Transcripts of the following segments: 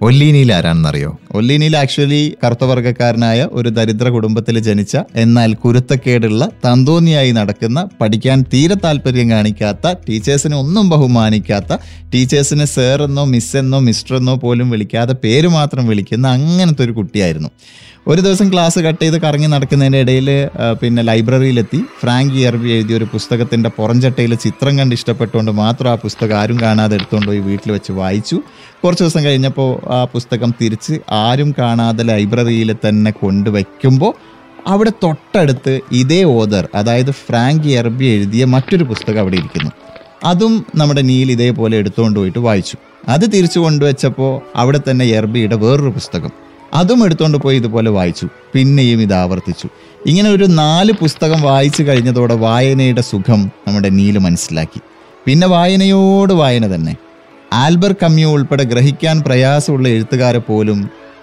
ഒല്ലി Neal ആരാണെന്നറിയോ? Olly Neal actually കറുത്തവർഗക്കാരനായ ഒരു ദരിദ്ര കുടുംബത്തിൽ ജനിച്ച എന്നാൽ കുരുത്തക്കേടുള്ള തന്തോന്നിയായി നടക്കുന്ന പഠിക്കാൻ തീരെ താല്പര്യം കാണിക്കാത്ത ടീച്ചേഴ്സിനെ ഒന്നും ബഹുമാനിക്കാത്ത ടീച്ചേഴ്സിനെ സർ എന്നോ മിസ് മിസ്റ്റർ എന്നോ പോലും വിളിക്കാതെ പേര് മാത്രം വിളിക്കുന്ന അങ്ങനത്തെ ഒരു കുട്ടിയായിരുന്നു. ഒരു ദിവസം ക്ലാസ് കട്ട് ചെയ്ത് കറങ്ങി നടക്കുന്നതിന്റെ ഇടയിൽ പിന്നെ ലൈബ്രറിയിലെത്തി. ഫ്രാങ്ക് ഇയർബി എഴുതിയ ഒരു പുസ്തകത്തിന്റെ പുറംചട്ടയിൽ ചിത്രം കണ്ട് ഇഷ്ടപ്പെട്ടുകൊണ്ട് മാത്രം ആ പുസ്തകം ആരും കാണാതെ എടുത്തുകൊണ്ട് പോയി വീട്ടിൽ വെച്ച് വായിച്ചു. കുറച്ച് ദിവസം കഴിഞ്ഞപ്പോൾ ആ പുസ്തകം തിരിച്ച് ആരും കാണാതെ ലൈബ്രറിയിൽ തന്നെ കൊണ്ടുവയ്ക്കുമ്പോൾ അവിടെ തൊട്ടടുത്ത് ഇതേ ഓദർ അതായത് ഫ്രാങ്ക് എർബി എഴുതിയ മറ്റൊരു പുസ്തകം അവിടെ ഇരിക്കുന്നു. അതും നമ്മുടെ നീൽ ഇതേപോലെ എടുത്തുകൊണ്ട് പോയിട്ട് വായിച്ചു. അത് തിരിച്ചു കൊണ്ടുവച്ചപ്പോൾ അവിടെ തന്നെ എർബിയുടെ വേറൊരു പുസ്തകം. അതും എടുത്തുകൊണ്ട് പോയി ഇതുപോലെ വായിച്ചു. പിന്നെയും ഇത് ആവർത്തിച്ചു. ഇങ്ങനെ ഒരു നാല് പുസ്തകം വായിച്ചു കഴിഞ്ഞതോടെ വായനയുടെ സുഖം നമ്മുടെ നീൽ മനസ്സിലാക്കി. പിന്നെ വായനയോട് വായന തന്നെ. ആൽബർ കമ്യു ഉൾപ്പെടെ ഗ്രഹിക്കാൻ പ്രയാസമുള്ള എഴുത്തുകാരെ പോലും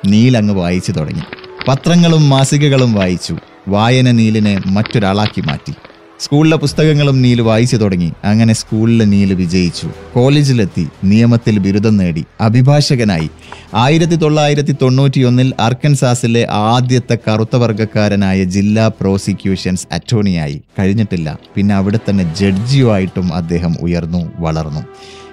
നീൽ അങ്ങ് വായിച്ചു തുടങ്ങി. പത്രങ്ങളും മാസികകളും വായിച്ചു. വായന നീലിനെ മറ്റൊരാളാക്കി മാറ്റി. സ്കൂളിലെ പുസ്തകങ്ങളും നീൽ വായിച്ചു തുടങ്ങി. അങ്ങനെ സ്കൂളിലെ നീൽ വിജയിച്ചു. കോളേജിലെത്തി നിയമത്തിൽ ബിരുദം നേടി. അഭിഭാഷകനായി. ആയിരത്തി തൊള്ളായിരത്തി തൊണ്ണൂറ്റിയൊന്നിൽ അർക്കൻസാസിലെ ആദ്യത്തെ കറുത്ത വർഗക്കാരനായ ജില്ലാ പ്രോസിക്യൂഷൻസ് അറ്റോർണിയായി. കഴിഞ്ഞിട്ടില്ല. പിന്നെ അവിടെ തന്നെ ജഡ്ജിയുമായിട്ടും അദ്ദേഹം ഉയർന്നു വളർന്നു.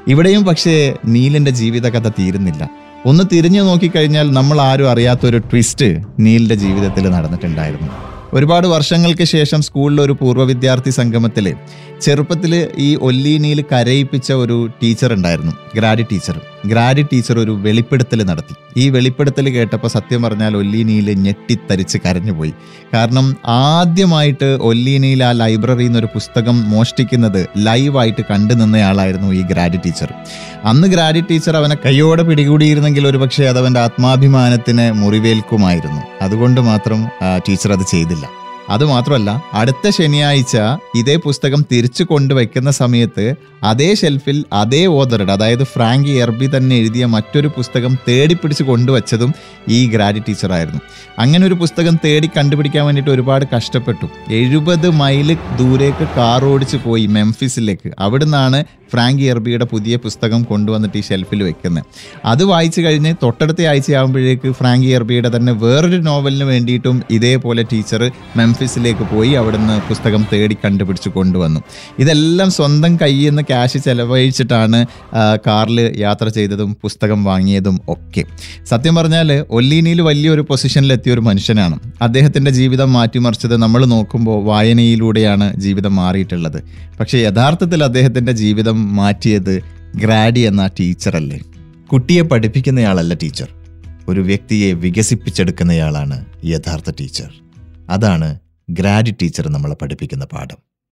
ഇവിടെയും പക്ഷേ നീലിന്റെ ജീവിതകഥ തീരുന്നില്ല. ഒന്ന് തിരിഞ്ഞു നോക്കിക്കഴിഞ്ഞാൽ നമ്മൾ ആരും അറിയാത്ത ഒരു ട്വിസ്റ്റ് നീലിന്റെ ജീവിതത്തിൽ നടന്നിട്ടുണ്ടായിരുന്നു. ഒരുപാട് വർഷങ്ങൾക്ക് ശേഷം സ്കൂളിലെ ഒരു പൂർവ വിദ്യാർത്ഥി സംഗമത്തിൽ ചെറുപ്പത്തിൽ ഈ ഒല്ലി ഒല്ലീനിയിൽ കരയിപ്പിച്ച ഒരു ടീച്ചർ ഉണ്ടായിരുന്നു ഗ്രാഡി ടീച്ചർ. ഗ്രാഡി ടീച്ചർ ഒരു വെളിപ്പെടുത്തൽ നടത്തി. ഈ വെളിപ്പെടുത്തൽ കേട്ടപ്പോൾ സത്യം പറഞ്ഞാൽ ഒല്ലീനിയിൽ ഞെട്ടിത്തരിച്ച് കരഞ്ഞുപോയി. കാരണം ആദ്യമായിട്ട് ഒല്ലീനിയിൽ ആ ലൈബ്രറിയിൽ നിന്ന് ഒരു പുസ്തകം മോഷ്ടിക്കുന്നത് ലൈവായിട്ട് കണ്ടു നിന്നയാളായിരുന്നു ഈ ഗ്രാഡി ടീച്ചർ. അന്ന് ഗ്രാഡി ടീച്ചർ അവനെ കൈയോടെ പിടികൂടിയിരുന്നെങ്കിൽ ഒരുപക്ഷെ അത് അവന്റെ ആത്മാഭിമാനത്തിന് മുറിവേൽക്കുമായിരുന്നു. അതുകൊണ്ട് മാത്രം ടീച്ചർ അത് ചെയ്തില്ല. അതുമാത്രമല്ല അടുത്ത ശനിയാഴ്ച ഇതേ പുസ്തകം തിരിച്ചു കൊണ്ടുവയ്ക്കുന്ന സമയത്ത് അതേ ഷെൽഫിൽ അതേ ഓദറുടെ അതായത് ഫ്രാങ്ക് എർബി തന്നെ എഴുതിയ മറ്റൊരു പുസ്തകം തേടിപ്പിടിച്ച് കൊണ്ടുവച്ചതും ഈ ഗ്രാഡി ടീച്ചറായിരുന്നു. അങ്ങനെ ഒരു പുസ്തകം തേടി കണ്ടുപിടിക്കാൻ വേണ്ടിയിട്ട് ഒരുപാട് കഷ്ടപ്പെട്ടു. എഴുപത് മൈൽ ദൂരേക്ക് കാർ ഓടിച്ച് പോയി മെംഫിസിലേക്ക്. അവിടുന്നാണ് ഫ്രാങ്ക് ഇയർബിയുടെ പുതിയ പുസ്തകം കൊണ്ടുവന്നിട്ട് ഈ ഷെൽഫിൽ വെക്കുന്നത് അത് വായിച്ചു കഴിഞ്ഞ് തൊട്ടടുത്ത ആഴ്ചയാകുമ്പോഴേക്ക് ഫ്രാങ്ക് ഇയർബിയുടെ തന്നെ വേറൊരു നോവലിന് വേണ്ടിയിട്ടും ഇതേപോലെ ടീച്ചർ മെംഫിസിലേക്ക് പോയി അവിടുന്ന് പുസ്തകം തേടി കണ്ടുപിടിച്ച് കൊണ്ടുവന്നു. ഇതെല്ലാം സ്വന്തം കയ്യിൽ നിന്ന് ക്യാഷ് ചെലവഴിച്ചിട്ടാണ് കാറിൽ യാത്ര ചെയ്തതും പുസ്തകം വാങ്ങിയതും ഒക്കെ. സത്യം പറഞ്ഞാൽ ഒല്ലീനിയിൽ വലിയൊരു പൊസിഷനിലെത്തിയ ഒരു മനുഷ്യനാണ്. അദ്ദേഹത്തിന്റെ ജീവിതം മാറ്റിമറിച്ചത് നമ്മൾ നോക്കുമ്പോൾ വായനയിലൂടെയാണ് ജീവിതം മാറിയിട്ടുള്ളത്. പക്ഷേ യഥാർത്ഥത്തിൽ അദ്ദേഹത്തിന്റെ ജീവിതം മാറ്റിയത് ഗ്രാഡി എന്ന ടീച്ചറല്ലേ? കുട്ടിയെ പഠിപ്പിക്കുന്നയാളല്ല ടീച്ചർ. ഒരു വ്യക്തിയെ വികസിപ്പിച്ചെടുക്കുന്നയാളാണ് യഥാർത്ഥ ടീച്ചർ. അതാണ് ഗ്രാഡി ടീച്ചർ നമ്മളെ പഠിപ്പിക്കുന്ന പാഠം.